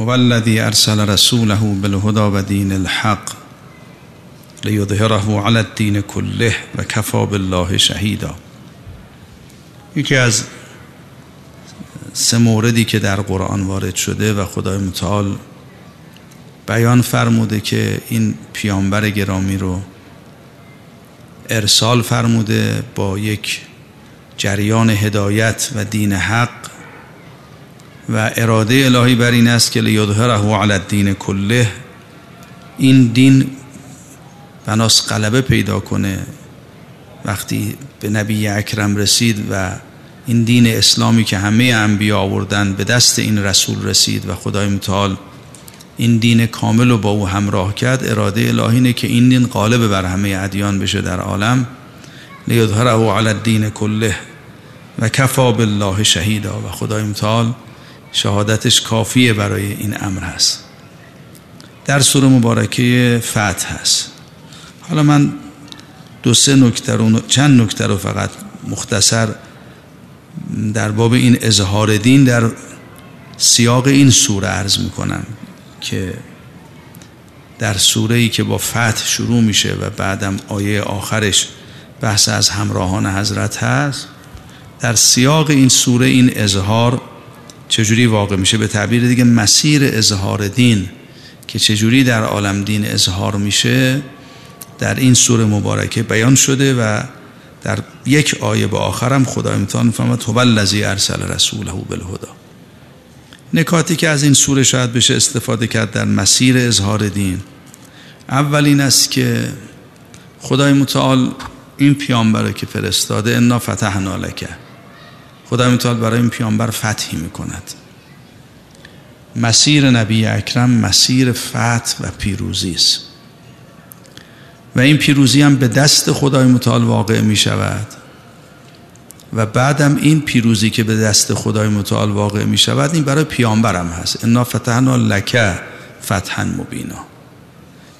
هو الذي ارسل رسوله بالهدى و دین الحق لیظهره على الدین كله و کفا بالله شهیدا یکی از سه موردی که در قرآن وارد شده و خدای متعال بیان فرموده که این پیامبر گرامی رو ارسال فرموده با یک جریان هدایت و دین حق و اراده الهی بر این است که لیظهره علی الدین کله این دین بناس غلبه پیدا کنه. وقتی به نبی اکرم رسید و این دین اسلامی که همه انبیا آوردن به دست این رسول رسید و خدای متعال این دین کامل رو با او همراه کرد اراده الهی که این دین غالب بر همه ادیان بشه در عالم. لیظهره علی الدین کله و کفا بالله شهیدا و خدای متعال شهادتش کافیه برای این امر هست. در سوره مبارکه فتح هست. حالا من دو سه نکته چند نکته رو فقط مختصر در باب این اظهار دین در سیاق این سوره عرض می‌کنم که در سوره ای که با فتح شروع میشه و بعدم آیه آخرش بحث از همراهان حضرت هست در سیاق این سوره این اظهار چجوری واقع میشه به تعبیر دیگه مسیر اظهار دین که چجوری در عالم دین اظهار میشه در این سوره مبارکه بیان شده و در یک آیه به آخرم خدا امتحان می‌فهمد هو الذی ارسل رسوله بالهدى. نکاتی که از این سوره شاید بشه استفاده کرد در مسیر اظهار دین. اول این است که خدای متعال این پیامبر که فرستاده انا فتحنا لک خدای متعال برای این پیامبر فتحی می‌کند. مسیر نبی اکرم مسیر فتح و پیروزی است. و این پیروزی هم به دست خدای متعال واقع می شود و بعدم این پیروزی که به دست خدای متعال واقع می شود این برای پیامبرم هست. انا فتحنا لک فتحا مبینا.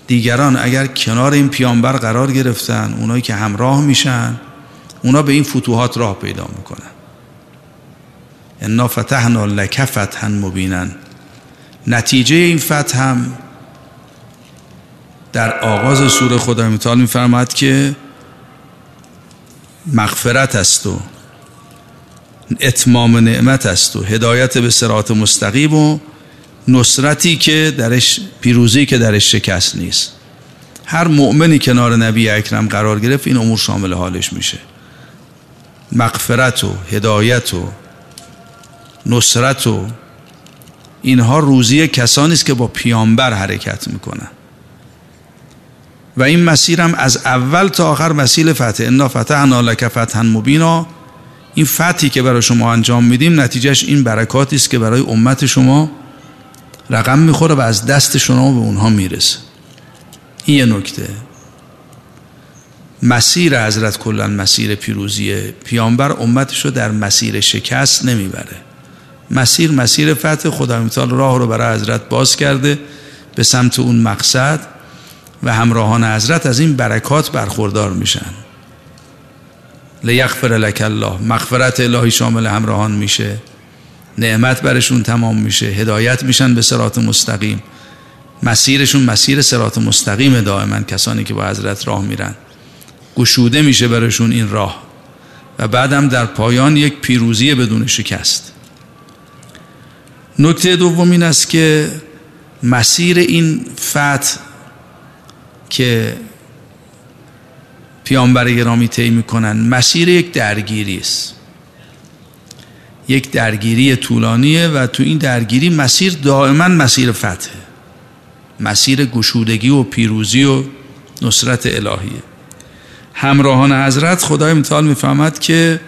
دیگران اگر کنار این پیامبر قرار گرفتن اونایی که همراه میشن اونا به این فتوحات راه پیدا می‌کنن. انا فتحنا لک فتحا مبینا. نتیجه این فتح هم در آغاز سوره خدای متعال میفرماد که مغفرت است و اتمام نعمت است و هدایت به سرات مستقیم و نصرتی که درش پیروزی که درش شکست نیست. هر مؤمنی کنار نبی اکرم قرار گرفت این امور شامل حالش میشه. مغفرت و هدایت و نصرت و اینها روزی کسانی است که با پیامبر حرکت می‌کنن. و این مسیر هم از اول تا آخر مسیر فتح انا فتحنا لک فتحا مبینا. این فتحی که برای شما انجام میدیم نتیجهش این برکاتی است که برای امت شما رقم می‌خوره و از دست شما به اونها می‌رسه. این یه نکته. مسیر حضرت کلا مسیر پیروزیه پیامبر امتش رو در مسیر شکست نمی‌بره. مسیر مسیر فتح. خدا متعال راه رو برای حضرت باز کرده به سمت اون مقصد و همراهان حضرت از این برکات برخوردار میشن. لیغفر لک الله. مغفرت الهی شامل همراهان میشه. نعمت برشون تمام میشه. هدایت میشن به سرات مستقیم. مسیرشون مسیر سرات مستقیم دائما کسانی که با حضرت راه میرن. گشوده میشه برشون این راه. و بعدم در پایان یک پیروزی بدون شکست. نکته دوم این است که مسیر این فتح که پیامبر گرامی طی می‌کنن مسیر یک درگیری است. یک درگیری طولانیه و تو این درگیری مسیر دائما مسیر فتحه. مسیر گشودگی و پیروزی و نصرت الهیه. همراهان حضرت خدای متعال می‌فهمد که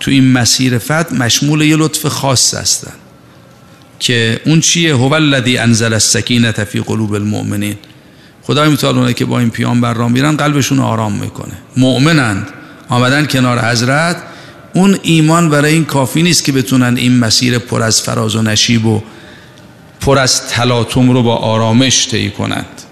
تو این مسیر فتح مشمول یه لطف خاص هستن. که اون چیه؟ هو الذی انزل السکینه فی قلوب المؤمنین. خدای متعال که با این پیامبر را میرن قلبشون آرام می‌کنه. مؤمنند. آمدن کنار حضرت. اون ایمان برای این کافی نیست که بتونن این مسیر پر از فراز و نشیب و پر از تلاطم رو با آرامش طی کنند.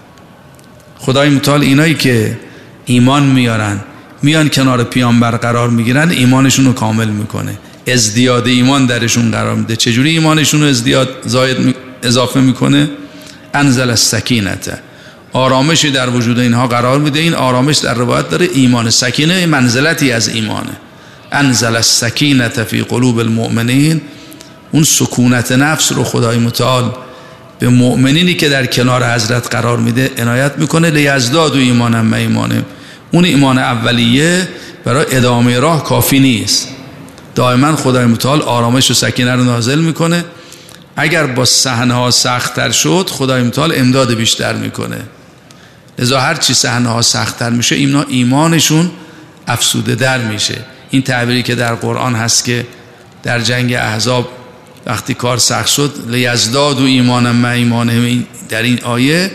خدای متعال اینایی که ایمان میارن میان کنار پیامبر قرار می‌گیرن ایمانشون رو کامل می‌کنه. ازدیاد ایمان درشون قرار میده. چجوری ایمانشون رو ازدیاد زاید اضافه می‌کنه؟ انزل السکینت. آرامشی در وجود اینها قرار میده. این آرامش در روایت داره ایمان سکینه منزلتی از ایمانه. انزل السکینت فی قلوب المؤمنین. اون سکونت نفس رو خدای متعال به مؤمنینی که در کنار حضرت قرار میده عنایت می‌کنه. لیزداد و ایمانم ایمانه. اون ایمان اولیه برای ادامه راه کافی نیست. دائما خدای متعال آرامش و سکینه رو نازل می‌کنه. اگر با صحنه ها سختتر شد خدای متعال امداد بیشتر می‌کنه. لذا هر چی صحنه ها سختتر میشه اینا ایمانشون افسوده در میشه. این تعبیری که در قرآن هست که در جنگ احزاب وقتی کار سخت شد لیزداد و ایمانم ما ایمان در این آیه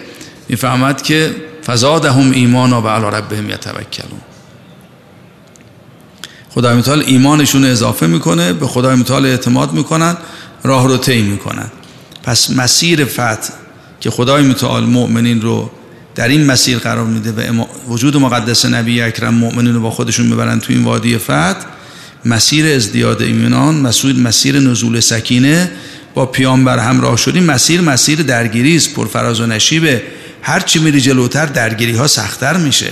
می‌فهمد که فزادهم ایمانا و علی ربهم یتوکلون. خدای متعال ایمانشون اضافه می‌کنه به خدای متعال اعتماد می‌کنن راه رو طی می‌کنن. پس مسیر فتح که خدای متعال مؤمنین رو در این مسیر قرار میده و وجود مقدس نبی اکرم مؤمنین رو با خودشون می‌برن تو این وادی فتح مسیر ازدیاد ایمنان مسئول مسیر نزول سکینه با پیامبر همراه شدیم مسیر مسیر درگیری است پرفراز و نشیبه. هر چی میری جلوتر درگیری ها سختتر میشه.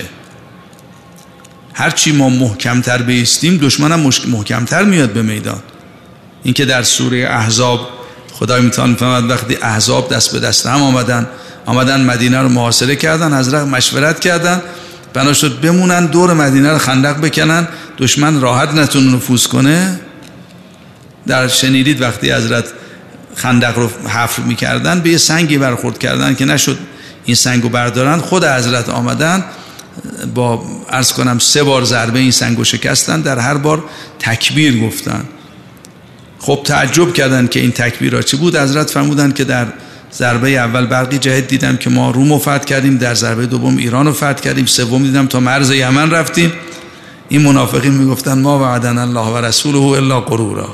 هر چی ما محکمتر بیستیم دشمنم محکمتر میاد به میدان. اینکه در سوره احزاب خدای می‌توان می‌فهمد وقتی احزاب دست به دست هم آمدن آمدن مدینه رو محاصره کردن حضرت مشورت کردن بنا شد بمونن دور مدینه رو خندق بکنن دشمن راحت نتونه نفوذ کنه. در شنیدید وقتی حضرت خندق رو حفر می‌کردن به یه سنگی برخورد کردن که نشد این سنگ رو بردارن خود حضرت آمدن. با ارز کنم سه بار ضربه این سنگ رو شکستن در هر بار تکبیر گفتن. خب تعجب کردن که این تکبیر چی بود؟ حضرت فرمودن که در ضربه اول برقی جهد دیدم که ما روم رو فتح کردیم در ضربه دوم ایران رو فتح کردیم سوم دیدم تا مرز یمن رفتیم. این منافقین می‌گفتن ما وعدن الله و رسوله الا قرورا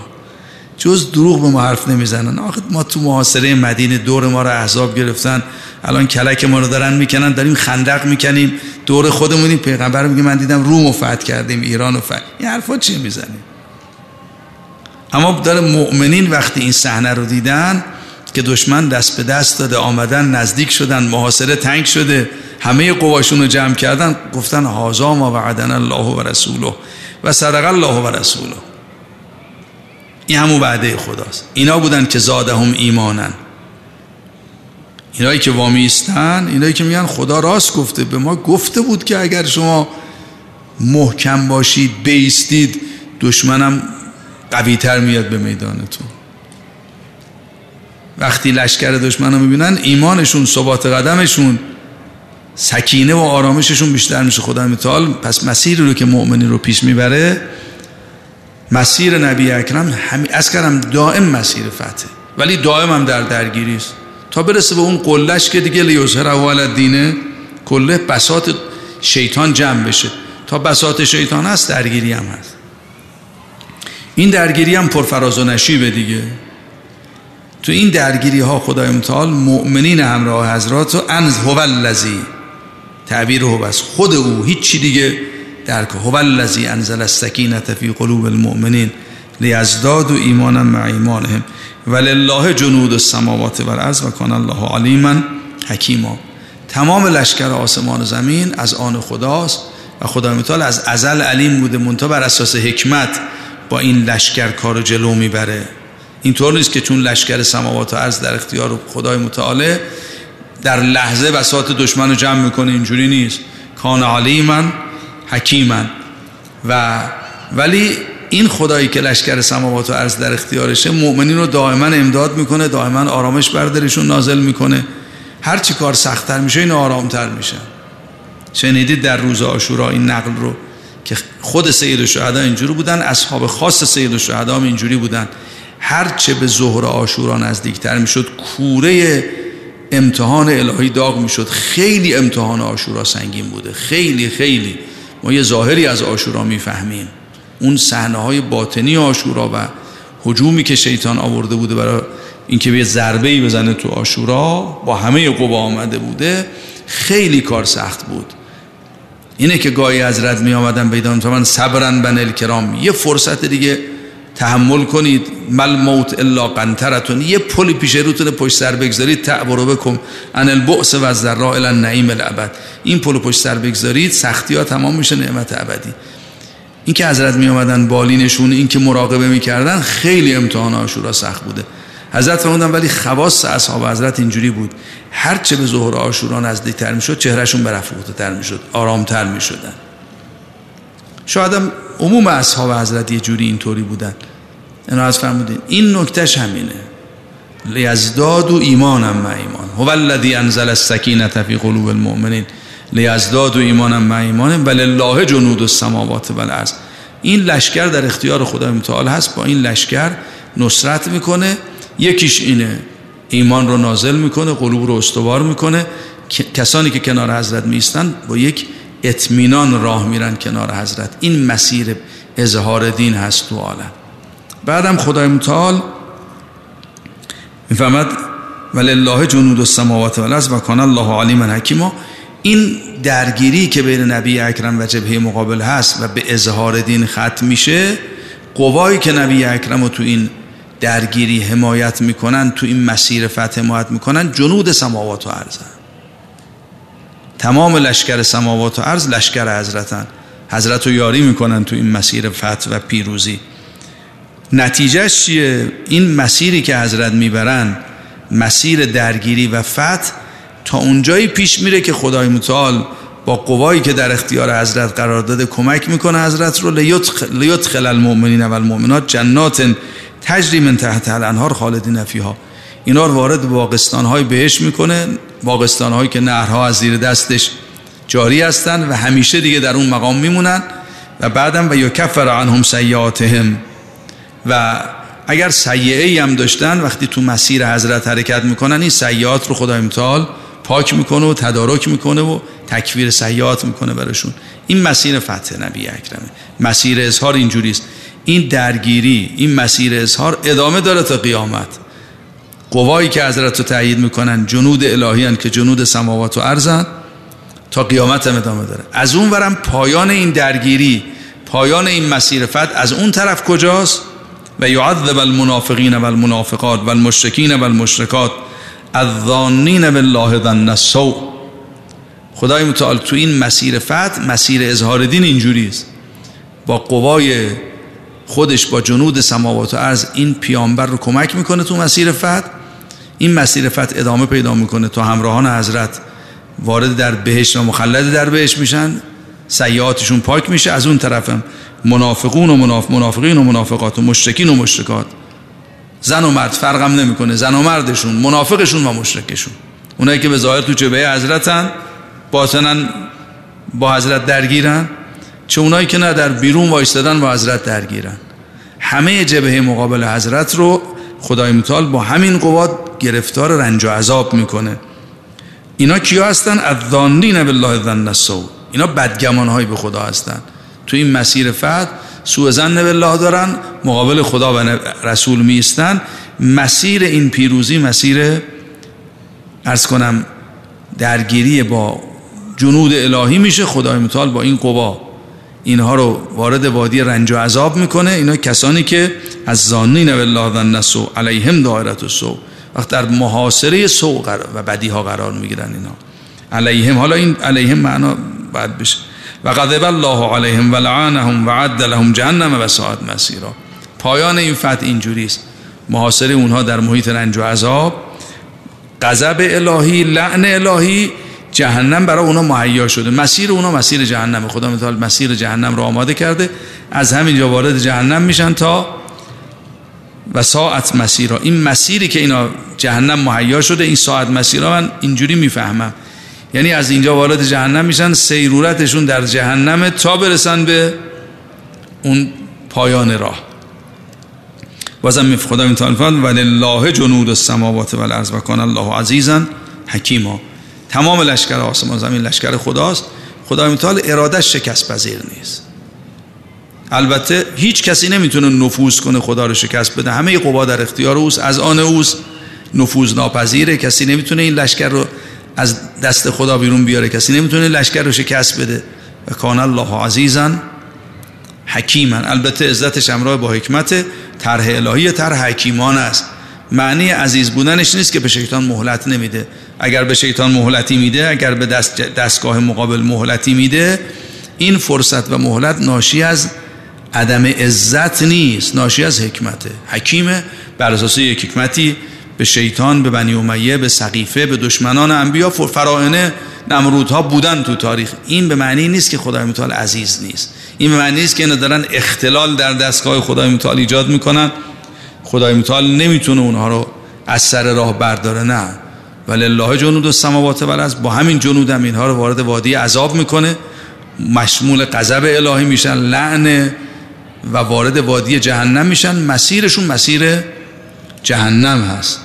جز دروغ به ما حرف نمی‌زنن. آخه ما تو محاصره مدینه دور ما رو احزاب گرفتن. الان کلک ما رو دارن می‌کنن داریم خندق می‌کنیم دور خودمونیم. پیغمبر میگه من دیدم روم و فتح کردیم ایران و فتح. این حرفا چی می‌زنیم اما داره مؤمنین وقتی این صحنه رو دیدن که دشمن دست به دست داده آمدن نزدیک شدن محاصره تنگ شده همه قواشون رو جمع کردن گفتن هازا ما وعدن الله و رسوله و صدق الله و رسوله. این همون وعده خداست. اینا بودن که زادهم ایمانن اینایی که وامیستن اینایی که میگن خدا راست گفته به ما گفته بود که اگر شما محکم باشید بیستید دشمنم قویتر میاد به میدانتون. وقتی لشکر دشمن رو می‌بینن ایمانشون ثبات قدمشون سکینه و آرامششون بیشتر میشه. خدا متعال پس مسیر رو که مؤمنی رو پیش می‌بره مسیر نبی اکرم همی از کردم دائم مسیر فتح ولی دائم هم در درگیری است تا برسه به اون قلش که دیگه لیوزهر اول دینه کله بسات شیطان جمع بشه. تا بسات شیطان هست درگیری هم هست. این درگیری هم پرفراز و نشیبه دیگه. تو این درگیری ها خدای متعال مؤمنین همراه حضرات و انز هو الذی تعبیر هو بس خود او هیچی دیگه درک هو الذی انزل السکینه فی قلوب المؤمنین لیزداد و ایمانا مع ایمانهم. ولله جنود السماوات و الارض و کان الله علیما حکیما. تمام لشکر آسمان و زمین از آن خداست و خدای متعال از ازل علیم بوده منتها بر اساس حکمت با این لشکر کار جلو می‌بره. اینطور نیست که چون لشکر سماوات و عرض در اختیار خدای متعاله در لحظه بساط دشمن رو جمع می‌کنه اینجوری نیست. کان علیمن حکیمن و ولی این خدایی که لشکر سماوات و عرض در اختیارشه مؤمنین رو دائما امداد می‌کنه دائما آرامش بردارشون نازل می‌کنه. هر چی کار سختتر میشه این آرامتر میشه شنیدید در روز آشورا این نقل رو که خود سید الشهدا اینجوری بودن اصحاب خاص سید الشهدا هم اینجوری بودن. هرچه به ظهر آشورا نزدیکتر می‌شد کوره امتحان الهی داغ می‌شد. خیلی امتحان آشورا سنگین بوده. خیلی خیلی. ما یه ظاهری از آشورا می‌فهمیم. اون صحنه های باطنی آشورا و حجومی که شیطان آورده بوده برای اینکه به ضربه ای بزنه تو آشورا با همه قوا آمده بوده خیلی کار سخت بود. اینه که گاهی حضرت می آمدن بیدان من صبرن بن الکرام. یه فرصت دیگه تحمل کنید. مل موت الا قنطرتون یه پلی پیش روتون پشت سر بگذارید. تعبرو بکن ان البؤس و ذرا الى النعیم الابد. این پل پشت سر بگذارید. سختی ها تمام میشه. نعمت ابدی. این که حضرت می آمدن بالینشون این که مراقبه می‌کردن خیلی امتحان آشورا سخت بوده. حضرت فرمودن ولی خواص اصحاب حضرت اینجوری بود. هر چه به ظهر آشورا نزدیکتر می‌شد چهرهشون برافروخته تر می‌شد آرامتر می‌شدن. شاید هم عموم اصحاب حضرت یه جوری اینطوری بودن. اینا از فرمودین این نکتهش همینه. لیزداد و ایمانم مع ایمان. هو الذی انزل السکینه فی قلوب المؤمنین. لیزداد و ایمانم مع ایمان ولله جنود السماوات والارض. این لشکر در اختیار خدای متعال هست. با این لشکر نصرت می‌کنه. یکیش اینه ایمان رو نازل می‌کنه قلوب رو استوار می‌کنه. کسانی که کنار حضرت میستن با یک اطمینان راه میرن کنار حضرت. این مسیر اظهار دین هست تو عالم. بعدم خدای متعال می‌فهمد ولله جنود السماوات والارض و کان الله علیما حکیما. این درگیری که بین نبی اکرم و جبهه مقابل هست و به اظهار دین ختم میشه قوایی که نبی اکرم رو تو این درگیری حمایت می‌کنن تو این مسیر فتح حمایت می‌کنن جنود سماوات و ارزن تمام لشکر سماوات و ارز لشکر حضرتن. حضرت رو یاری می‌کنن تو این مسیر فتح و پیروزی. نتیجهش چیه؟ این مسیری که حضرت می‌برن مسیر درگیری و فتح تا اونجایی پیش میره که خدای متعال با قوایی که در اختیار حضرت قرار داده کمک می‌کنه. حضرت رو لیدخل المؤمنین و المؤمنات جنات تجری من تحت الانهار خالدین فیها. اینا رو وارد باقستان های بهش می‌کنه. باقستان هایی که نهرها از زیر دستش جاری هستن و همیشه دیگه در اون مقام میمونن و بعدم و یکفر عنهم سیئاتهم. و اگر سیعه هم داشتن وقتی تو مسیر حضرت حرکت می‌کنن این سیعات رو خدای متعال پاک می‌کنه و تدارک می‌کنه و تکویر سیعات می‌کنه برشون این مسیر فتح نبی اکرمه. مسیر اظهار اینجوریست. این درگیری این مسیر اظهار ادامه داره تا قیامت. قوایی که حضرت رو تایید می‌کنن جنود الهی هن که جنود سماوات و ارزن تا قیامت هم ادامه داره. از اون ورم پایان این درگیری پایان این مسیر فتح از اون طرف کجاست؟ و یعذب المنافقین و المنافقات و المشرکین و المشرکات الظانین بالله ظن السوء. خدای متعال تو این مسیر فتح مسیر اظهار دین اینجوری است. با قوای خودش با جنود سماوات و ارز این پیامبر رو کمک می‌کنه تو مسیر فتح. این مسیر فتح ادامه پیدا می‌کنه تا همراهان حضرت وارد در بهشت و مخلد در بهشت میشن. سیعاتشون پاک میشه. از اون طرفم منافقون و مناف... منافقین و منافقات و مشرکین و مشرکات. زن و مرد فرقم نمی‌کنه. زن و مردشون منافقشون و مشرکشون. اونایی که به ظاهر تو جبهه حضرتن باطنا با حضرت درگیرن چه اونایی که نه در بیرون وایستادن با حضرت درگیرن. همه جبهه مقابل حضرت رو خدای متعال با همین قوات گرفتار رنج و عذاب می‌کنه. اینا کیا هستن؟ الظانین بالله ظن اینا بدگمان به خدا هستن. تو این مسیر فتح سوء زن بالله دارن مقابل خدا و رسول میستن مسیر این پیروزی مسیر ارز کنم درگیری با جنود الهی میشه. خدای متعال با این قوا اینها رو وارد وادی رنج و عذاب می‌کنه. اینا کسانی که از زانین بالله ظن السوء علیهم دائرت السوء. وقت در محاصره سوء و بدی ها قرار می‌گیرن اینا. علیهم حالا این علیهم معنا بعد بشه. و غضب الله علیهم و لعنهم و عد لهم جهنم و ساعت مسیرا. پایان این فتح اینجوری است. محاصره اونها در محیط رنج و عذاب. غضب الهی لعن الهی جهنم برای اونا مهیا شده. مسیر اونا مسیر جهنم خدا متعال مسیر جهنم رو آماده کرده. از همینجا وارد جهنم میشن تا و ساعت مسیرها این مسیری که اینا جهنم مهیا شده این ساعت مسیرها من اینجوری می‌فهمم. یعنی از اینجا وارد جهنم میشن سیرورتشون در جهنم تا برسن به اون پایان راه. وزن خدا می‌توان فرد ولله جنود السماوات والارض و کان الله عزیزا حکیما. تمام لشکر آسمان زمین لشکر خداست. خدا متعال ارادش شکست پذیر نیست. البته هیچ کسی نمی‌تونه نفوذ کنه خدا رو شکست بده. همه قوا در اختیار اوست از آن اوست نفوذ ناپذیره. کسی نمی‌تونه این لشکر رو از دست خدا بیرون بیاره. کسی نمی‌تونه لشکر رو شکست بده. و کان الله عزیزا حکیمن البته عزتش همراه با حکمت طرح الهی طرح حکیمان است. معنی عزیز بودنش نیست که به شیطان مهلت نمیده. اگر به شیطان مهلتی میده اگر به دست دستگاه مقابل مهلتی میده این فرصت و مهلت ناشی از عدم عزت نیست ناشی از حکمته. حکیمه بر اساس یک حکمتی به شیطان به بنی امیه به سقیفه به دشمنان انبیا فراعنه نمرودها بودن تو تاریخ. این به معنی نیست که خدای متعال عزیز نیست. این به معنی نیست که اینا دارن اختلال در دستگاه خدای متعال ایجاد می‌کنن. خدای متعال نمی‌تونه اونها رو از سر راه برداره نه. ولی الله جنود و سماوات از با همین جنود هم اینها رو وارد وادی عذاب می‌کنه. مشمول غضب الهی میشن لعن و وارد وادی جهنم میشن. مسیرشون مسیر جهنم هست.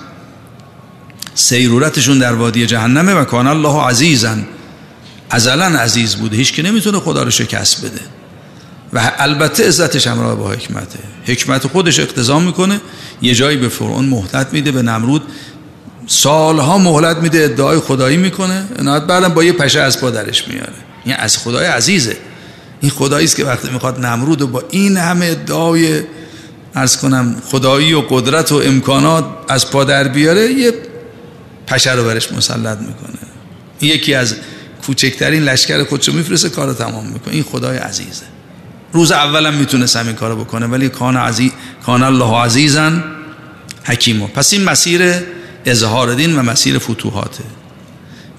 سیرورتشون در وادی جهنمه و کان الله عزیزن ازلا عزیز بوده هیچ که نمی‌تونه خدا رو شکست بده. و البته عزتش همراه با حکمته. حکمت خودش اقتضا می‌کنه یه جایی به فرعون مهلت میده به نمرود سالها مهلت میده ادعای خدایی می‌کنه. نهایت بعدم با یه پشه از پادرش میاره. این از خدای عزیزه. این خدایی است که وقتی می‌خواد نمرود و با این همه ادعای ارز کنم خدایی و قدرت و امکانات از پادر بیاره یه پشه رو برش مسلط می‌کنه. یکی از کوچکترین لشکر خودشو میفرسته کارو تمام می‌کنه. این خدای عزیزه. روز اولم می‌تونست همین کارو بکنه ولی کان عزیز کان الله عزیزن حکیمو پس این مسیر اظهار دین و مسیر فتوحاته.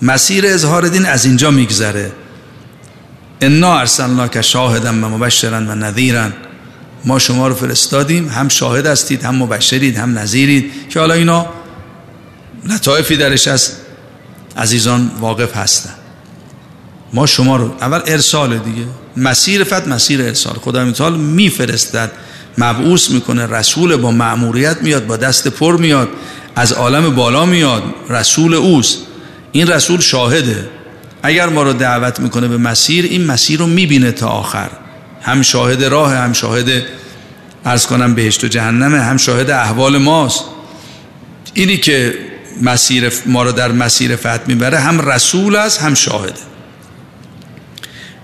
مسیر اظهار دین از اینجا میگذره. انا ارسلنا که شاهدن و مبشرن و نذیرن ما شما رو فرستادیم هم شاهد هستید هم مبشرید هم نظیرید که حالا اینا لطایفی درش از عزیزان واقف هستن. ما شما رو اول ارسال دیگه. مسیر فت مسیر ارسال. خدا متعال میفرستد. مبعوث می‌کنه. رسول با معموریت میاد با دست پر میاد. از عالم بالا میاد. رسول اوست. این رسول شاهده. اگر ما رو دعوت می‌کنه به مسیر این مسیر رو می‌بینه تا آخر. هم شاهد راه هم شاهد ارز کنم بهشت و جهنمه هم شاهد احوال ماست. اینی که مسیر ما رو در مسیر فتح می‌بره هم رسول است هم شاهده.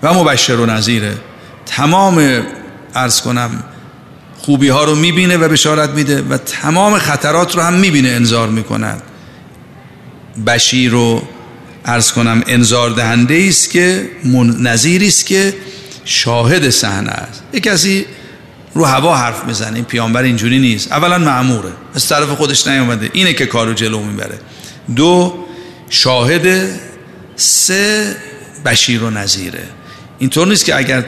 و مبشر و نظیره تمام ارز کنم خوبی ها رو می‌بینه و بشارت میده و تمام خطرات رو هم می‌بینه انذار می‌کند بشیر رو ارز کنم انذار دهنده است که نظیری است که شاهد صحنه است. یک کسی رو هوا حرف می‌زنه این پیامبر اینجوری نیست. اولا معموره از طرف خودش نیومده. اینه که کارو جلو می‌بره. دو شاهد سه بشیر و نظیره اینطور نیست که اگر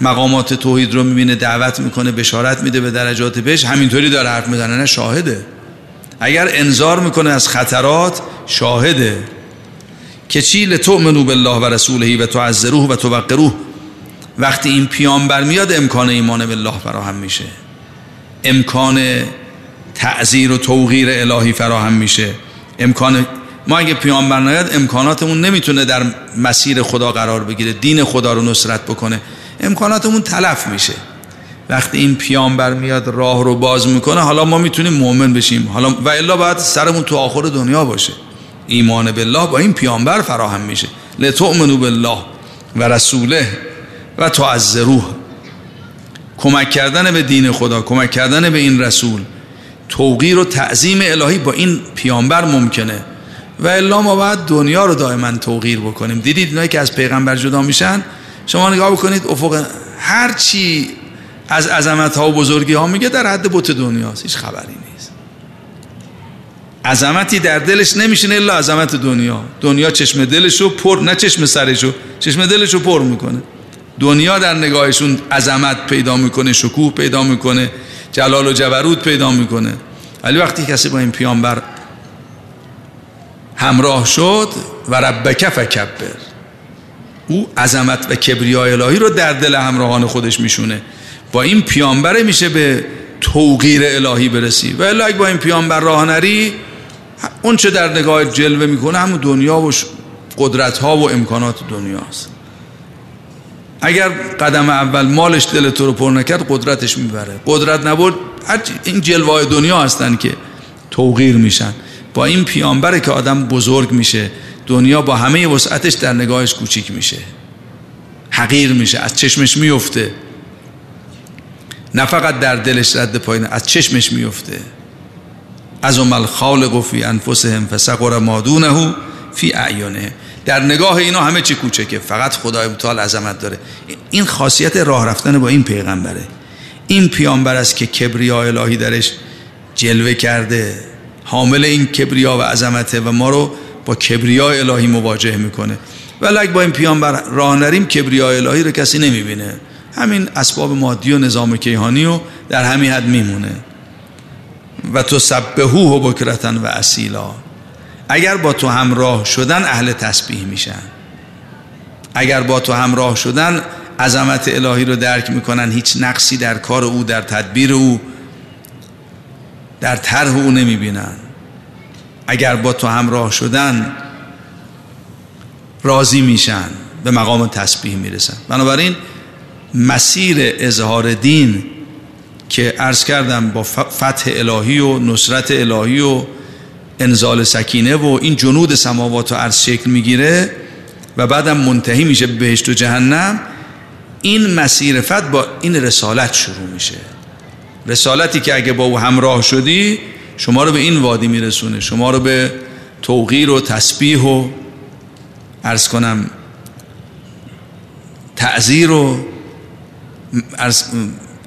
مقامات توحید رو می‌بینه دعوت می‌کنه بشارت میده به درجات بهش همینطوری داره حرف می‌زنه. نه شاهده. اگر انذار می‌کنه از خطرات شاهده. که چی؟ لتؤمنو بالله و رسوله و تعذروه و توقروه. وقتی این پیامبر میاد امکان ایمان بالله فراهم میشه. امکان تعذیر و توقیر الهی فراهم میشه. امکان ما اگه پیامبر نیاد امکاناتمون نمی‌تونه در مسیر خدا قرار بگیره دین خدا رو نصرت بکنه. امکاناتمون تلف میشه. وقتی این پیامبر میاد راه رو باز می‌کنه حالا ما می‌تونیم مؤمن بشیم. حالا و الا باید سرمون تو آخر دنیا باشه. ایمان بالله با این پیامبر فراهم میشه. لتؤمنو بالله و رسوله. و تعذروه کمک کردن به دین خدا کمک کردن به این رسول. توقیر و تعظیم الهی با این پیامبر ممکنه. و الا ما باید دنیا رو دائما توقیر بکنیم. دیدید اینایی که از پیغمبر جدا میشن؟ شما نگاه بکنید افق هر چی از عظمت ها و بزرگی ها میگه در حد بوت دنیاست. هیچ خبری نیست. عظمتی در دلش نمیشینه الا عظمت دنیا. دنیا چشم دلشو پر نه چشم سرشو چشم دلشو پر می‌کنه. دنیا در نگاهشون عظمت پیدا می‌کنه شکوه پیدا می‌کنه جلال و جبروت پیدا می‌کنه. ولی وقتی کسی با این پیامبر همراه شد و ربک فکبر. او عظمت و کبریای الهی رو در دل همراهان خودش میشونه. با این پیامبره میشه به توقیر الهی برسی. و الا با این پیامبر راه نری اون چه در نگاه جلوه می‌کنه همون دنیا و قدرت ها و امکانات دنیاست. اگر قدم اول مالش دل تو رو پر نکرد قدرتش می‌بره. قدرت نبرد این جلوه دنیا هستن که توقیر میشن. با این پیامبره که آدم بزرگ میشه دنیا با همه وسعتش در نگاهش کوچیک میشه. حقیر میشه از چشمش میفته. نه فقط در دلش رد پایین از چشمش میفته. از عمل خالق فی انفسهم فسقر مادونه فی اعیانه در نگاه اینا همه چی کوچکه. فقط خدای متعال عظمت داره. این خاصیت راه رفتن با این پیغمبره. این پیامبر است که کبریا الهی درش جلوه کرده. حامل این کبریا و عظمته و ما رو با کبریا الهی مواجه می‌کنه. ولی اگه با این پیامبر راه نریم کبریا الهی رو کسی نمی‌بینه. همین اسباب مادی و نظام کیهانی و در همین حد میمونه. و تو سبهو و بکرتن و اصیلا. اگر با تو همراه شدن اهل تسبیح میشن. اگر با تو همراه شدن عظمت الهی رو درک می‌کنن هیچ نقصی در کار او در تدبیر او در طرح او نمی‌بینن. اگر با تو همراه شدن راضی میشن به مقام تسبیح می‌رسن. بنابراین مسیر اظهار دین که عرض کردم با فتح الهی و نصرت الهی و انزال سکینه و این جنود سماوات و عرض شکل می‌گیره و بعدم منتهی میشه به بهشت و جهنم. این مسیر فتح با این رسالت شروع میشه. رسالتی که اگه با او همراه شدی شما رو به این وادی میرسونه. شما رو به توقیر و تسبیح و عرض کنم تعذیر و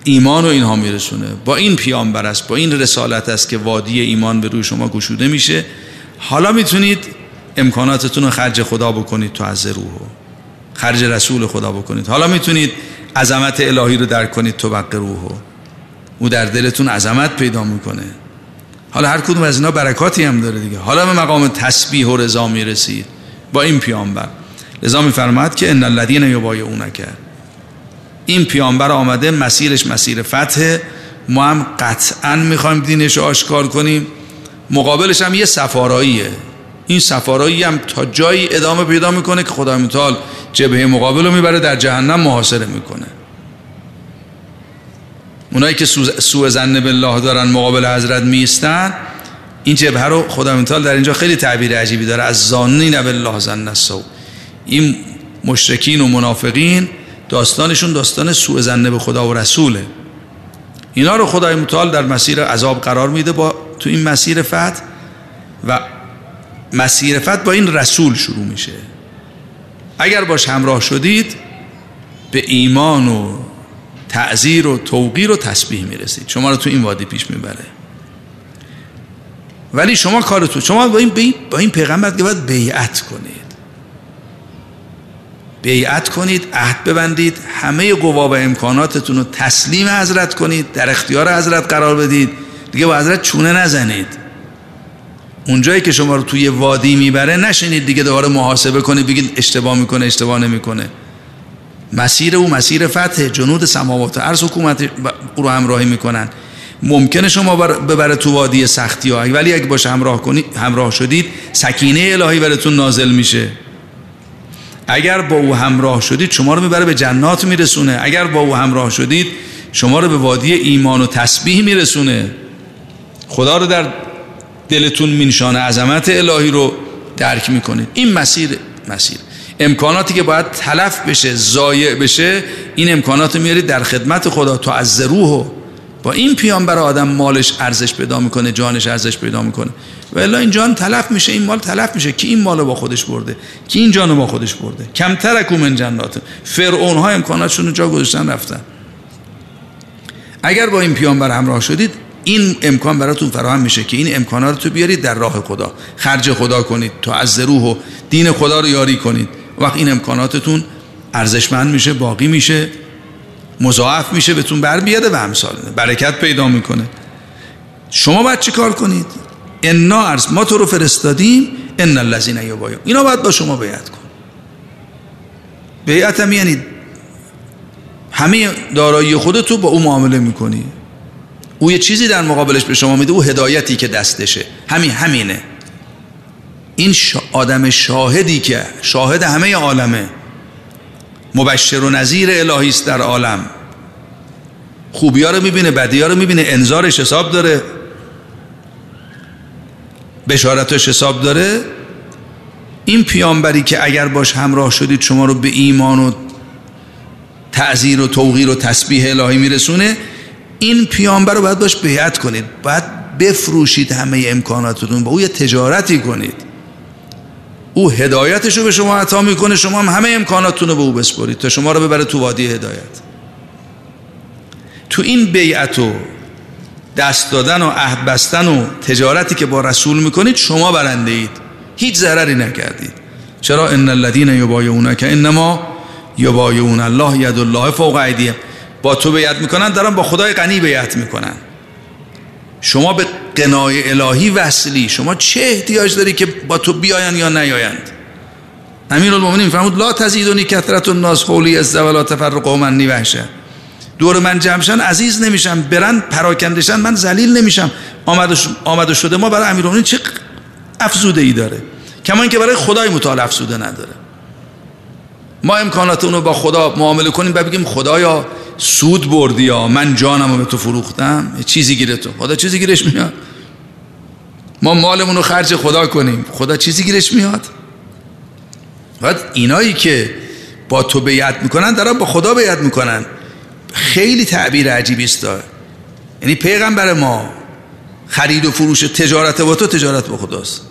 ایمان و اینها میرسونه. با این پیامبر است با این رسالت است که وادی ایمان به روی شما گشوده میشه. حالا می‌تونید امکاناتتون رو خرج خدا بکنید تو از روح خرج رسول خدا بکنید. حالا می‌تونید عظمت الهی رو درک کنید تو بق روح او در دلتون عظمت پیدا می‌کنه. حالا هر کدوم از اینا برکاتی هم داره دیگه. حالا به مقام تسبیح و رضا می‌رسید. با این پیامبر. لذا میفرماد که ان الذين یبایعونک. این پیامبر آمده مسیرش مسیر فتح. ما هم قطعا می‌خوایم دینش آشکار کنیم. مقابلش هم یه سفاراییه. این سفارایی هم تا جایی ادامه پیدا می‌کنه که خدا متعال جبهه مقابل رو می‌بره در جهنم محاصره می‌کنه. اونایی که سوء زن بالله دارن مقابل حضرت میستن این جبهه رو خدا متعال در اینجا خیلی تعبیر عجیبی داره. از زانین بالله زن سو این مشرکین و منافقین داستانشون داستان سوء زنه به خدا و رسوله. اینا رو خدای متعال در مسیر عذاب قرار میده با تو این مسیر فتح و مسیر فتح با این رسول شروع میشه. اگر باش همراه شدید به ایمان و تعذیر و توقیر و تسبیح می‌رسید. شما رو تو این وادی پیش می‌بره. ولی شما کارتون شما با این, با این پیغمبر باید بیعت کنید بیعت کنید عهد ببندید همه قوا و امکاناتتون رو تسلیم حضرت کنید در اختیار حضرت قرار بدید. دیگه با حضرت چونه نزنید. اونجایی که شما رو توی وادی می‌بره نشینید دیگه دوباره محاسبه کنید بگید اشتباه می‌کنه اشتباه نمی‌کنه. مسیر او مسیر فتح جنود سماوات و عرض حکومت او رو همراهی می‌کنن. ممکنه شما ببره تو وادی سختی ها. ولی اگه باشه همراه کنید همراه شدید سکینه الهی براتون نازل میشه. اگر با او همراه شدید شما رو می‌بره به جنات میرسونه. اگر با او همراه شدید شما رو به وادی ایمان و تسبیح میرسونه. خدا رو در دلتون مینشانه عظمت الهی رو درک می‌کنید. این مسیر مسیر. امکاناتی که باید تلف بشه زایع بشه این امکانات رو میارید در خدمت خدا. تو از روح با این پیامبر آدم مالش ارزش پیدا می‌کنه جانش ارزش پیدا می‌کنه. و الا این جان تلف میشه این مال تلف میشه. کی این مال با خودش برده؟ کی این جانو با خودش برده؟ کمتر من جنات. فرعون ها امکاناتشون جا گذاشتن رفتن. اگر با این پیامبر همراه شدید این امکان براتون فراهم میشه که این امکانات رو تو بیارید در راه خدا. خرج خدا کنید تو از روح و دین خدا رو یاری کنید. وقت این امکاناتتون ارزشمند میشه باقی میشه. مضاعف میشه بهتون بر بیاده و همسال برکت پیدا می‌کنه. شما باید چی کار کنید؟ انا عرض ما تو رو فرستادیم ان الذين یبایعون اینا باید با شما بیعت کن بیعت هم یعنی همه دارایی خودتو با او معامله می‌کنی. او یه چیزی در مقابلش به شما میده او هدایتی که دستشه. همین همینه. این آدم شاهدی که شاهد همه عالمه. مبشر و نظیر الهی است در عالم. خوبی ها رو می‌بینه بدی ها رو می‌بینه انذارش حساب داره. بشارتش حساب داره. این پیامبری که اگر باش همراه شدید شما رو به ایمان و تعذیر و توقیر و تسبیح الهی میرسونه. این پیامبر رو باید باش بیعت کنید. باید بفروشید همه امکاناتتون با او یه تجارتی کنید. او هدایتش رو به شما عطا می‌کنه. شما هم همه امکاناتتون رو به او بسپرید تا شما رو ببره تو وادی هدایت. تو این بیعت و دست دادن و عهد بستن و تجارتی که با رسول می‌کنید شما برنده اید. هیچ ضرری نکردید. چرا؟ ان الذين يبايعونك انما يبايعون الله ید الله فوق ایدیهم. با تو بیعت می‌کنن دارن با خدای غنی بیعت می‌کنن. شما به قنای الهی وصلی شما چه احتیاج داری که با تو بیاین یا نیایند؟ امیر المومنین فرمود لا تزیدونی کثرت الناس قولی از ولا تفرقوا منی وحشه دور من جمشن عزیز نمیشم برن پراکندشن من ذلیل نمیشم. آمده شده. ما برای امیرالمومنین چه افزوده ای داره؟ کمان که برای خدای متعال افزوده نداره. ما امکانات اونو با خدا معامله کنیم و بگیم خدایا سود بردی یا من جانم رو به تو فروختم؟ چیزی گیره تو. خدا چیزی گیرش میاد. ما مالمون رو خرج خدا کنیم. خدا چیزی گیرش میاد. بعد اینایی که با تو بیعت می‌کنن دارن با خدا بیعت می‌کنن. خیلی تعبیر عجیبی است یعنی پیغمبر ما خرید و فروش تجارت با تو تجارت با خداست.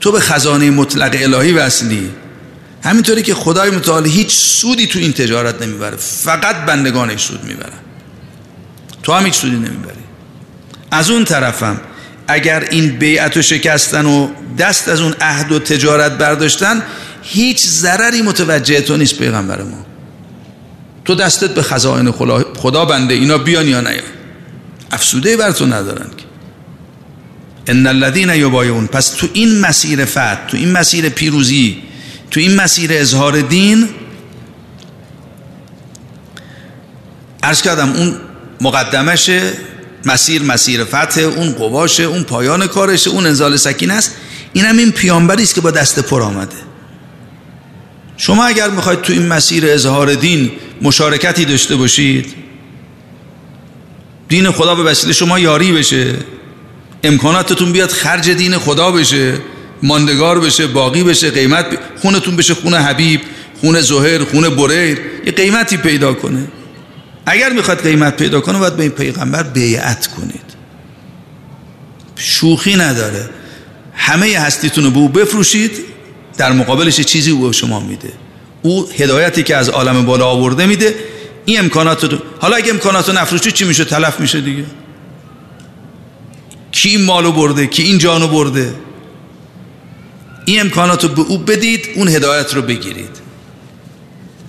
تو به خزانه مطلق الهی وصلی. همینطوری که خدای متعال هیچ سودی تو این تجارت نمی‌بره فقط بندگانش سود می‌برن. تو هم هیچ سودی نمی‌بری. از اون طرفم اگر این بیعت و شکستن و دست از اون عهد و تجارت برداشتن هیچ ضرری متوجه تو نیست پیغمبر ما. تو دستت به خزائن خدا بنده اینا بیان یا نیان افسوده بر تو ندارن که. ان الذين یبایعون. پس تو این مسیر فتح تو این مسیر پیروزی تو این مسیر اظهار دین عرض کردم اون مقدمشه مسیر مسیر فتح اون قواشه اون پایان کارشه اون انزال سکین است. این هم این پیانبری است که با دست پر آمده. شما اگر می‌خواید تو این مسیر اظهار دین مشارکتی داشته باشید دین خدا به وسیله شما یاری بشه امکاناتتون بیاد خرج دین خدا بشه. ماندگار بشه باقی بشه قیمت خونتون بشه خونه حبیب خونه زهر خونه بریر یه قیمتی پیدا کنه. اگر می‌خواد قیمت پیدا کنه باید به این پیغمبر بیعت کنید. شوخی نداره. همه هستیتون رو به او بفروشید در مقابلش چیزی او به شما میده. او هدایتی که از عالم بالا آورده میده این امکانات رو حالا اگه امکانات رو نفروشید چی میشه؟ تلف میشه دیگه. کی این مالو برده؟ کی این جانو برده؟ این امکانات رو به او بدید اون هدایت رو بگیرید.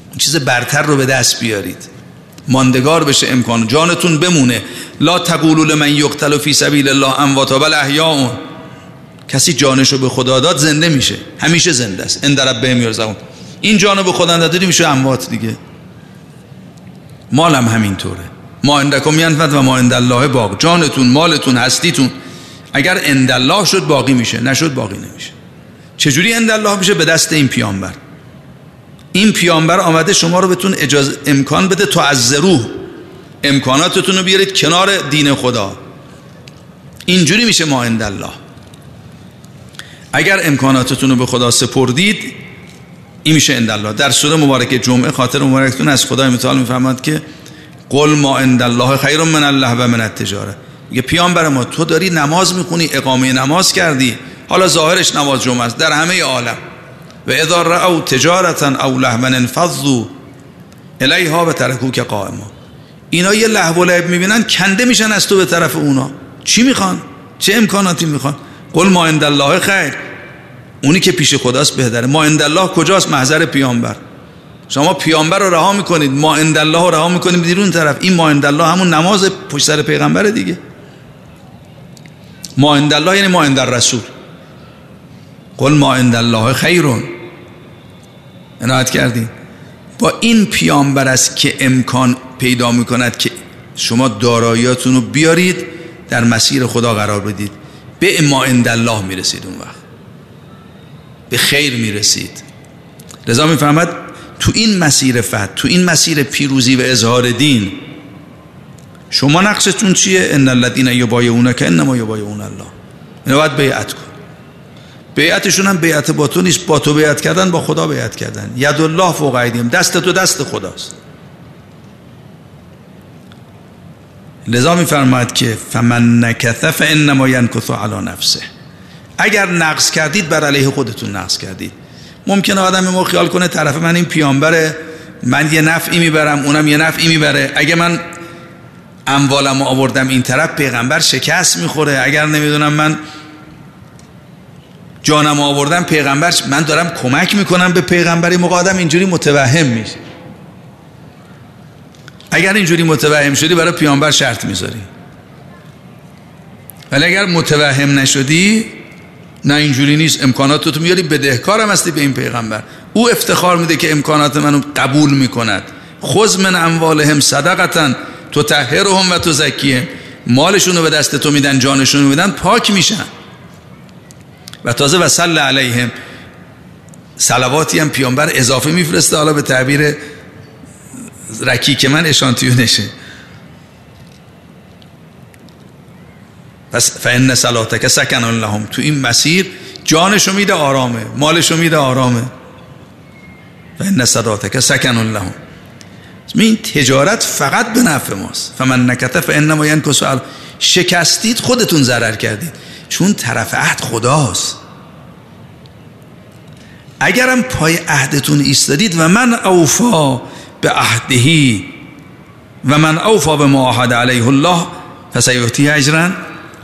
اون چیز برتر رو به دست بیارید. ماندگار بشه امکان. جانتون بمونه. لا تقولوا لمن یقتل فی سبیل الله امواتا بل احیاء. کسی جانش رو به خدا داد زنده میشه. همیشه زنده است. عند ربهم یرزقون. این جانو به خدا ندادی میشه اموات دیگه. مالم همینطوره. ما عندکم ینفد و ما عند الله باق جانتون مالتون هستیتون. اگر عند الله شد باقی میشه. نشد باقی نمیشه. چجوری عند الله میشه به دست این پیامبر؟ این پیامبر آمده شما رو بتون اجازه امکان بده تو از روح امکاناتتون رو بیارید کنار دین خدا. اینجوری میشه ما اند الله اگر امکاناتتون رو به خدا سپردید این میشه اند الله در سوره مبارک جمعه خاطر مبارکتون از خدای متعال میفرماد که قل ما اند الله خیر من الله و من التجاره. میگه پیامبر ما تو داری نماز می‌خونی اقامه نماز کردی. حالا ظاهرش نماز جمعه است در همه عالم. و اذا رأوا تجارتا او لهوا انفضوا الیها و ترکوک قائما. اینا یه لهو و لعب می‌بینن کنده میشن از تو به طرف اونا. چی می‌خوان؟ چه امکاناتی می‌خوان؟ قل ما عند الله خیر. اونی که پیش خداست بهتره. ما عند الله کجاست؟ محضر پیامبر. شما پیامبر رو رها می‌کنید. ما عند الله رو رها می‌کنید بیرون طرف. این ما عند الله همون نماز پشت سر پیغمبر دیگه. ما عند الله یعنی ما عند رسول قل ما عند الله خیرون. عنایت کردید با این پیامبر است که امکان پیدا می‌کند که شما داراییاتون رو بیارید در مسیر خدا قرار بدید. به ما عند الله می‌رسید اون وقت. به خیر می‌رسید. رضا می‌فهمد تو این مسیر فتح تو این مسیر پیروزی و اظهار دین شما نقشتون چیه؟ ان الذين يبايعونك انما يبايعون الله. اینو باید بیعت کن. بیعتشون هم بیعت با تو نیست. با تو بیعت کردن با خدا بیعت کردن. ید الله فوق ایدیم دست تو دست خداست. لذا میفرماید که فمن نکث فانما ینکث علی نفسه. اگر نقص کردید بر علیه خودتون نقص کردید. ممکنه آدم ما خیال کنه طرف من این پیامبره من یه نفعی می‌برم اونم یه نفعی می‌بره. اگه من اموالم آوردم این طرف پیغمبر شکست می‌خوره. اگر نمی‌دونم من جانم آوردم پیغمبر من دارم کمک می‌کنم به پیغمبری مقادم. اینجوری متوهم میشه اگر اینجوری متوهم شدی برای پیامبر شرط می‌ذاری. ولی اگر متوهم نشدی نه اینجوری نیست. امکانات تو میاری بدهکارم هستی به این پیغمبر. او افتخار میده که امکانات منو قبول می‌کند. خذ من اموالهم صدقتا تو تطهرهم و تو زکیه مالشون رو به دست تو میدن جانشون رو میدن پاک میشن. و تازه و صلی علیهم. سلواتی هم پیامبر اضافه میفرسته حالا به تعبیر رکی من اشانتیونشه پس فان صلاتک سکن لهم. تو این مسیر جانشو میده آرامه مالشو میده آرامه. فان صلاتک سکن لهم. این تجارت فقط به نفع ماست. فمن نکته فانما ینکس شکستید خودتون ضرر کردید. چون طرف عهد خداست. اگرم پای عهدتون ایستادید و من اوفا به عهدهی و من اوفا به معاهد علیه الله فسیعتی اجرا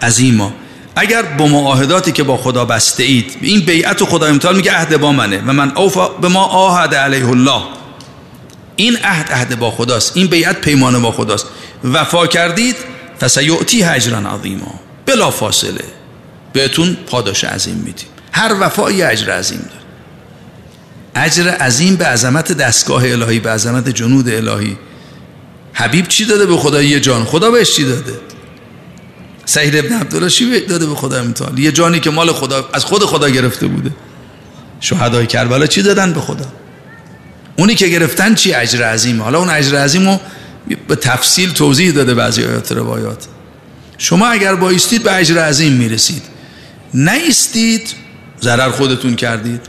عظیما. اگر با معاهداتی که با خدا بسته اید این بیعت خدا امتحان میگه عهد با منه. و من اوفا به ما آهد علیه الله. این عهد عهد با خداست. این بیعت پیمان با خداست. وفا کردید فسیعتی اجرا عظیما. بلا فاصله. بهتون پاداش عظیم میدیم. هر وفایی اجر عظیم داره. اجر عظیم به عظمت دستگاه الهی به عظمت جنود الهی. حبیب چی داده به خدا یه جان؟ خدا بهش چی داده؟ سعید ابن عبدالله چی داده به خدا امتحان. یه جانی که مال خدا از خود خدا گرفته بوده. شهدای کربلا چی دادن به خدا؟ اونی که گرفتن چی اجر عظیم حالا اون اجر عظیم رو به تفصیل توضیح داده بعضی آیات روایات. شما اگر بایستید به اجر عظیم می‌رسید. نیستید ضرر خودتون کردید.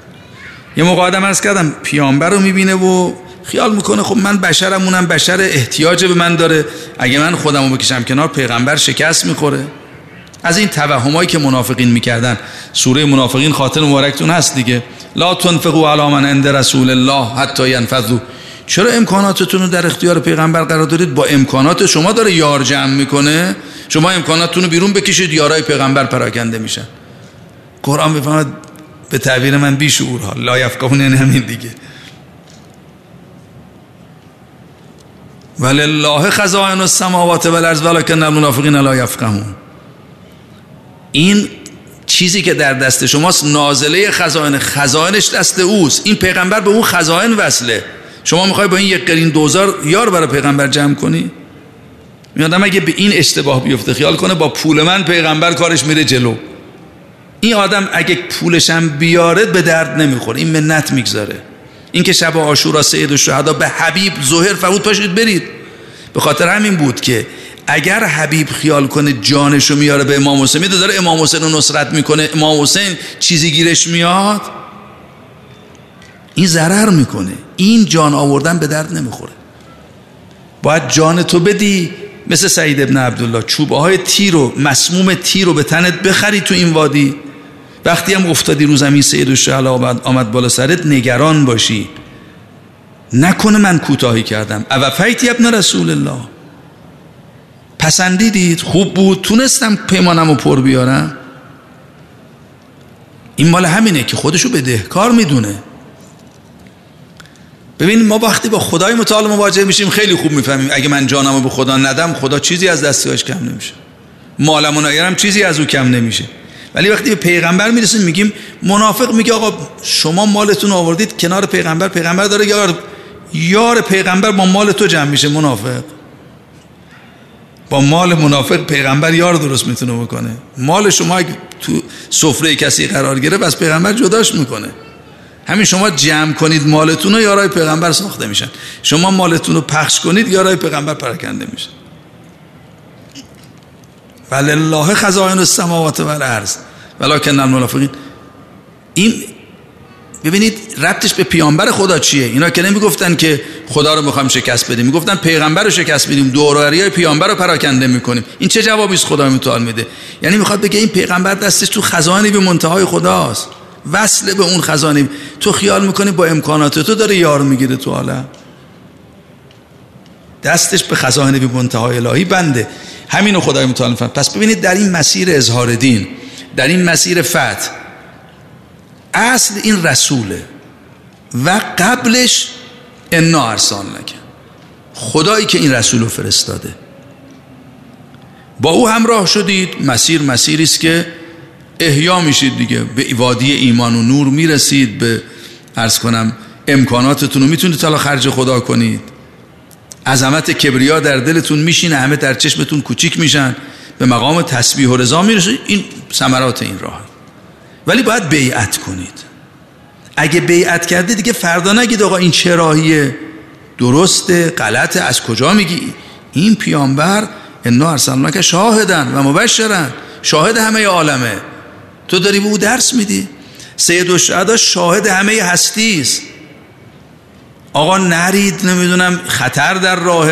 یه موقع آدم از کردم پیامبر رو می‌بینه و خیال می‌کنه خب من بشرم اونم بشر احتیاج به من داره. اگه من خودم رو بکشم کنار پیغمبر شکست می‌خوره. از این توهمایی که منافقین می‌کردن. سوره منافقین خاطر مبارکتون هست دیگه. لا تنفقوا علی من عند رسول الله حتی ينفذوا چرا امکاناتتون رو در اختیار پیغمبر قرار دارید با امکانات شما داره یار جمع می‌کنه. شما امکاناتتون رو بیرون بکشید یارای پیغمبر پراکنده میشن. قرآن بفهمد به تعبیر من بی ها لا یفقهون یعنی همین دیگه. ولله خزائن السماوات والارض ولکن المنافقین لا یفقهون. این چیزی که در دست شماست نازله خزائن. خزائنش دست اوست. این پیغمبر به اون خزائن وصله. شما می‌خوای با این یک قرین دوزار یار برای پیغمبر جمع کنی؟ میادم اگه به این اشتباه بیفته خیال کنه با پول من پیغمبر کارش میره جلو. این آدم اگه پولشم بیارد به درد نمی‌خوره. این منت می‌گذاره. این که شب آشورا سید و شهدا به حبیب ظهر فرود پاشید برید. به خاطر همین بود که اگر حبیب خیال کنه جانشو میاره به امام حسین میده داره امام حسین رو نصرت می‌کنه امام حسین چیزی گیرش میاد؟ این ضرر می‌کنه. این جان آوردن به درد نمی‌خوره. باید جان تو بدی. مثل سعید ابن عبدالله چوبه های تیر و مسموم تیر رو به تنت بخری تو این وادی. وقتی هم افتادی رو زمین سید و شهل آمد بالا سرت نگران باشی. نکنه من کوتاهی کردم. او فیتی ابن رسول الله؟ پسندیدید؟ خوب بود. تونستم پیمانم رو پر بیارم. این مال همینه که خودشو بدهکار می‌دونه. ببین ما وقتی با خدای متعال مواجه میشیم خیلی خوب می‌فهمیم. اگه من جانمو به خدا ندم خدا چیزی از دستیاش کم نمیشه. مالم و چیزی از او کم نمیشه. ولی وقتی به پیغمبر می‌رسیم میگیم منافق میگه آقا شما مالتون آوردید کنار پیغمبر پیغمبر داره یار یار پیغمبر با مال تو جمع میشه منافق. با مال منافق پیغمبر یار درست می‌تونه بکنه. مال شما تو سفره کسی قرار گرفت از پیغمبر جداش می‌کنه. همین شما جمع کنید مالتون رو یارای پیغمبر ساخته میشن. شما مالتون رو پخش کنید یارای پیغمبر پراکنده میشن. ولله خزائن السماوات والارض. ولکن المنافقین. این ببینید ربطش به پیامبر خدا چیه؟ اینا که نمی‌گفتن که خدا رو می‌خوام شکست بدیم می‌گفتن پیغمبر رو شکست بدیم دوروری های پیامبر رو پراکنده می‌کنیم. این چه جوابی است خدا متعال میده؟ یعنی می‌خواد بگه این پیغمبر دستش تو خزانه به منتهای خداست. وصل به اون خزانه. تو خیال می‌کنی با امکانات تو داره یار می‌گیره تو عالم؟ دستش به خزانه به منتهای الهی بنده. همینو خدای متعال پس ببینید در این مسیر اظهار دین در این مسیر فتح اصل این رسوله و قبلش انا ارسال نکن. خدایی که این رسول رو فرستاده. با او همراه شدید مسیر مسیری است که احیا میشید دیگه. به وادی ایمان و نور می‌رسید. به ارز کنم امکاناتتون رو می‌تونید حالا خرج خدا کنید. عظمت کبریا در دلتون میشینه همه در چشمتون کوچیک میشن. به مقام تسبیح و رضا می‌رسید این ثمرات این راه. ولی باید بیعت کنید. اگه بیعت کرده دیگه فردا نگید آقا این چه درسته غلطه از کجا میگی؟ این پیامبر انا که شاهدن و مبشرن. شاهد همه عالمه. تو داری به او درس میدی؟ سید الشهدا شاهد همه هستی است آقا نرید نمی‌دونم خطر در راه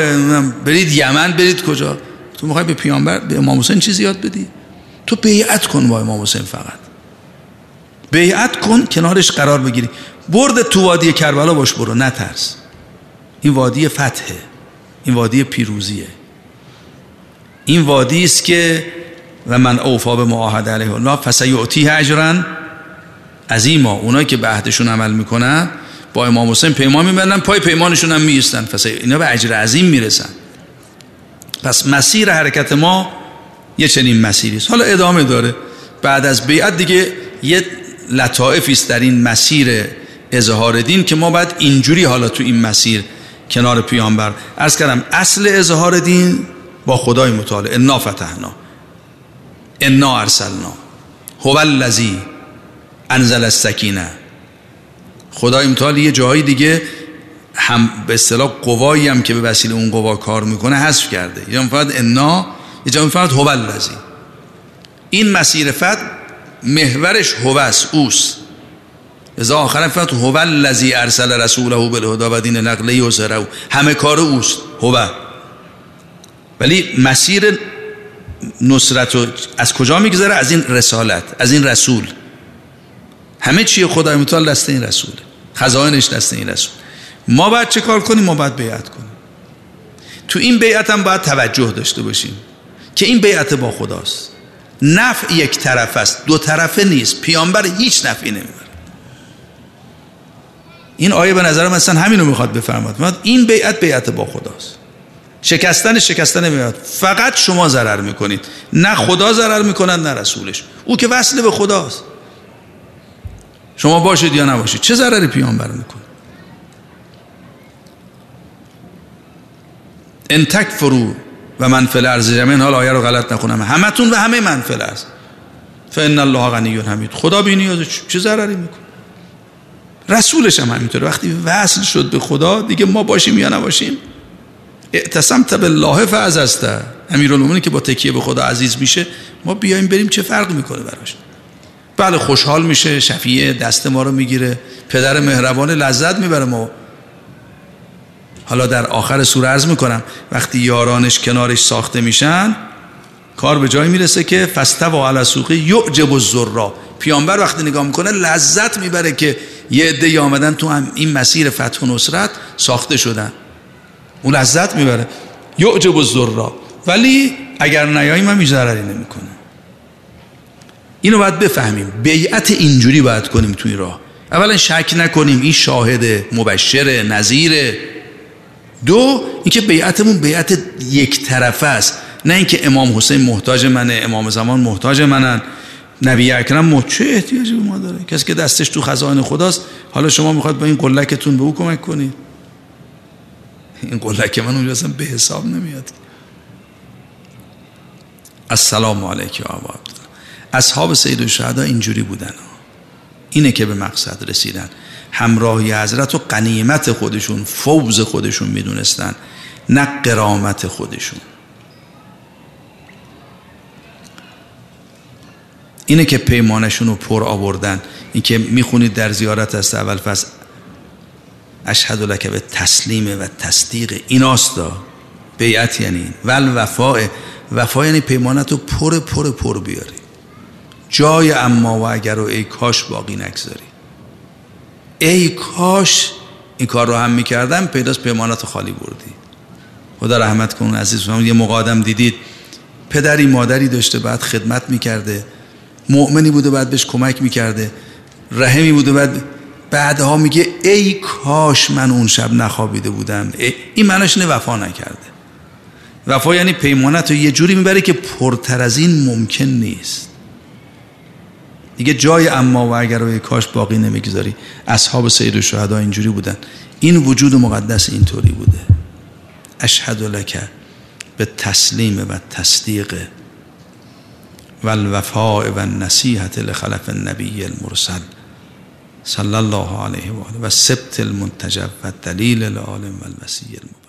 برید یمن برید کجا؟ تو می‌خوای به پیامبر به امام حسین چیزی یاد بدی؟ تو بیعت کن با امام حسین فقط. بیعت کن کنارش قرار بگیری. برد تو وادی کربلا باش برو نترس. این وادی فتحه. این وادی پیروزیه. این وادی است که و من اوفا به معاهد علیه الله فسیعتی اجرا عظیما اونایی که به عهدشون عمل می‌کنن با امام حسین پیمان میبندن پای پیمانشون هم میستن اینا به اجر عظیم می‌رسن. پس مسیر حرکت ما یه چنین مسیری است. حالا ادامه داره. بعد از بیعت دیگه یه لطائفی است در این مسیر اظهار دین که ما باید اینجوری حالا تو این مسیر کنار پیامبر ارز کردم اصل اظهار دین با خدای متعال. انا فتحنا انا ارسلنا. هو الذی انزل السکینه. خدای متعال یه جایی دیگه هم به اصطلاح قوایی هم که به وسیله اون قوا کار می‌کنه حذف کرده. یا فقط انا یه فقط هو الذی. این مسیر فتح محورش هوس اوست از آخر فقط هو الذی ارسل رسوله بالهدى و دین و زرو همه کار اوست هو ولی مسیر نصرت از کجا میگذره؟ از این رسالت از این رسول. همه چی خدای متعال دست این رسول. خزائنش دست این رسول. ما باید چه کار کنیم؟ ما باید بیعت کنیم. تو این بیعت هم باید توجه داشته باشیم که این بیعت با خداست. نفع یک طرف است. دو طرفه نیست. پیامبر هیچ نفعی نمی‌بره این آیه به نظر مثلا همینو می‌خواد بفرماد این بیعت بیعت با خداست. شکستن شکستن نمیاد فقط شما ضرر می‌کنید. نه خدا ضرر می‌کنند نه رسولش. او که وصل به خداست. شما باشید یا نباشید چه ضرری پیامبر می‌کنه؟ ان تکفرو و من فل ارز جمعین حال آیه رو غلط نخونم همتون و همه من فل است فان الله غنی حمید. خدا بی نیاز چه ضرری می‌کنه؟ رسولش هم همینطوره. وقتی وصل شد به خدا دیگه ما باشیم یا نباشیم؟ اعتصمت بالله فعزسته امیرالمومنین که با تکیه به خدا عزیز میشه ما بیایم بریم چه فرق می‌کنه براش؟ بله خوشحال میشه شفیه دست ما رو می‌گیره. پدر مهربان لذت می‌بره. ما حالا در آخر سوره عرض می‌کنم وقتی یارانش کنارش ساخته میشن کار به جایی می‌رسه که فسته و علی سوقی یعجب الذرا پیامبر وقتی نگاه می‌کنه لذت می‌بره که یه عده آمدن تو هم این مسیر فتح و نصرت ساخته شدن. اون لذت می‌بره. یعجب الذرا ولی اگر نیایی من ضرری نمی‌کنه. اینو باید بفهمیم. بیعت اینجوری باید کنیم توی راه. اولا شک نکنیم این شاهد مبشر نظیره دو اینکه بیعتمون بیعت یک طرفه است. نه اینکه امام حسین محتاج منه امام زمان محتاج منن. نبی اکرم چه احتیاجی به ما داره؟ کسی که دستش تو خزائن خداست حالا شما می‌خواد با این قلکتون به او کمک کنید. این قلک من اونجا اصلا به حساب نمیاد. السلام علیکم آباد اصحاب سید الشهدا اینجوری بودن. اینه که به مقصد رسیدن. همراهی حضرت و قنیمت خودشون فوز خودشون می‌دونستن نه قرامت خودشون. اینه که پیمانشون رو پر آوردن. این که می‌خونید در زیارت است اول فصل اشهد لک به تسلیم و تصدیق. ایناستا بیعت یعنی ول وفا وفا یعنی پیمانت رو پر پر پر بیاری. جای اما و اگر رو ای کاش باقی نگذاری. ای کاش این کار رو هم می‌کردم پیداست پیمانت خالی بردی. خدا رحمت کن عزیز یه مقادم دیدید پدری مادری داشته بعد خدمت می‌کرده. مؤمنی بوده بعد بهش کمک می‌کرده. رحمی بوده بعد بعدها میگه ای کاش من اون شب نخوابیده بودم. این معناش نه وفا نکرده. وفا یعنی پیمانت رو یه جوری می‌بره که پرتر از این ممکن نیست. دیگه جای اما و اگر رو کاش باقی نمی‌گذاری. اصحاب سید الشهدا اینجوری بودن. این وجود مقدس اینطوری بوده. اشهد لک به تسلیم و تصدیق و الوفاء و نصیحت لخلف النبی المرسل صلی الله علیه و آله و سبت المنتجب و دلیل العالم و المبارک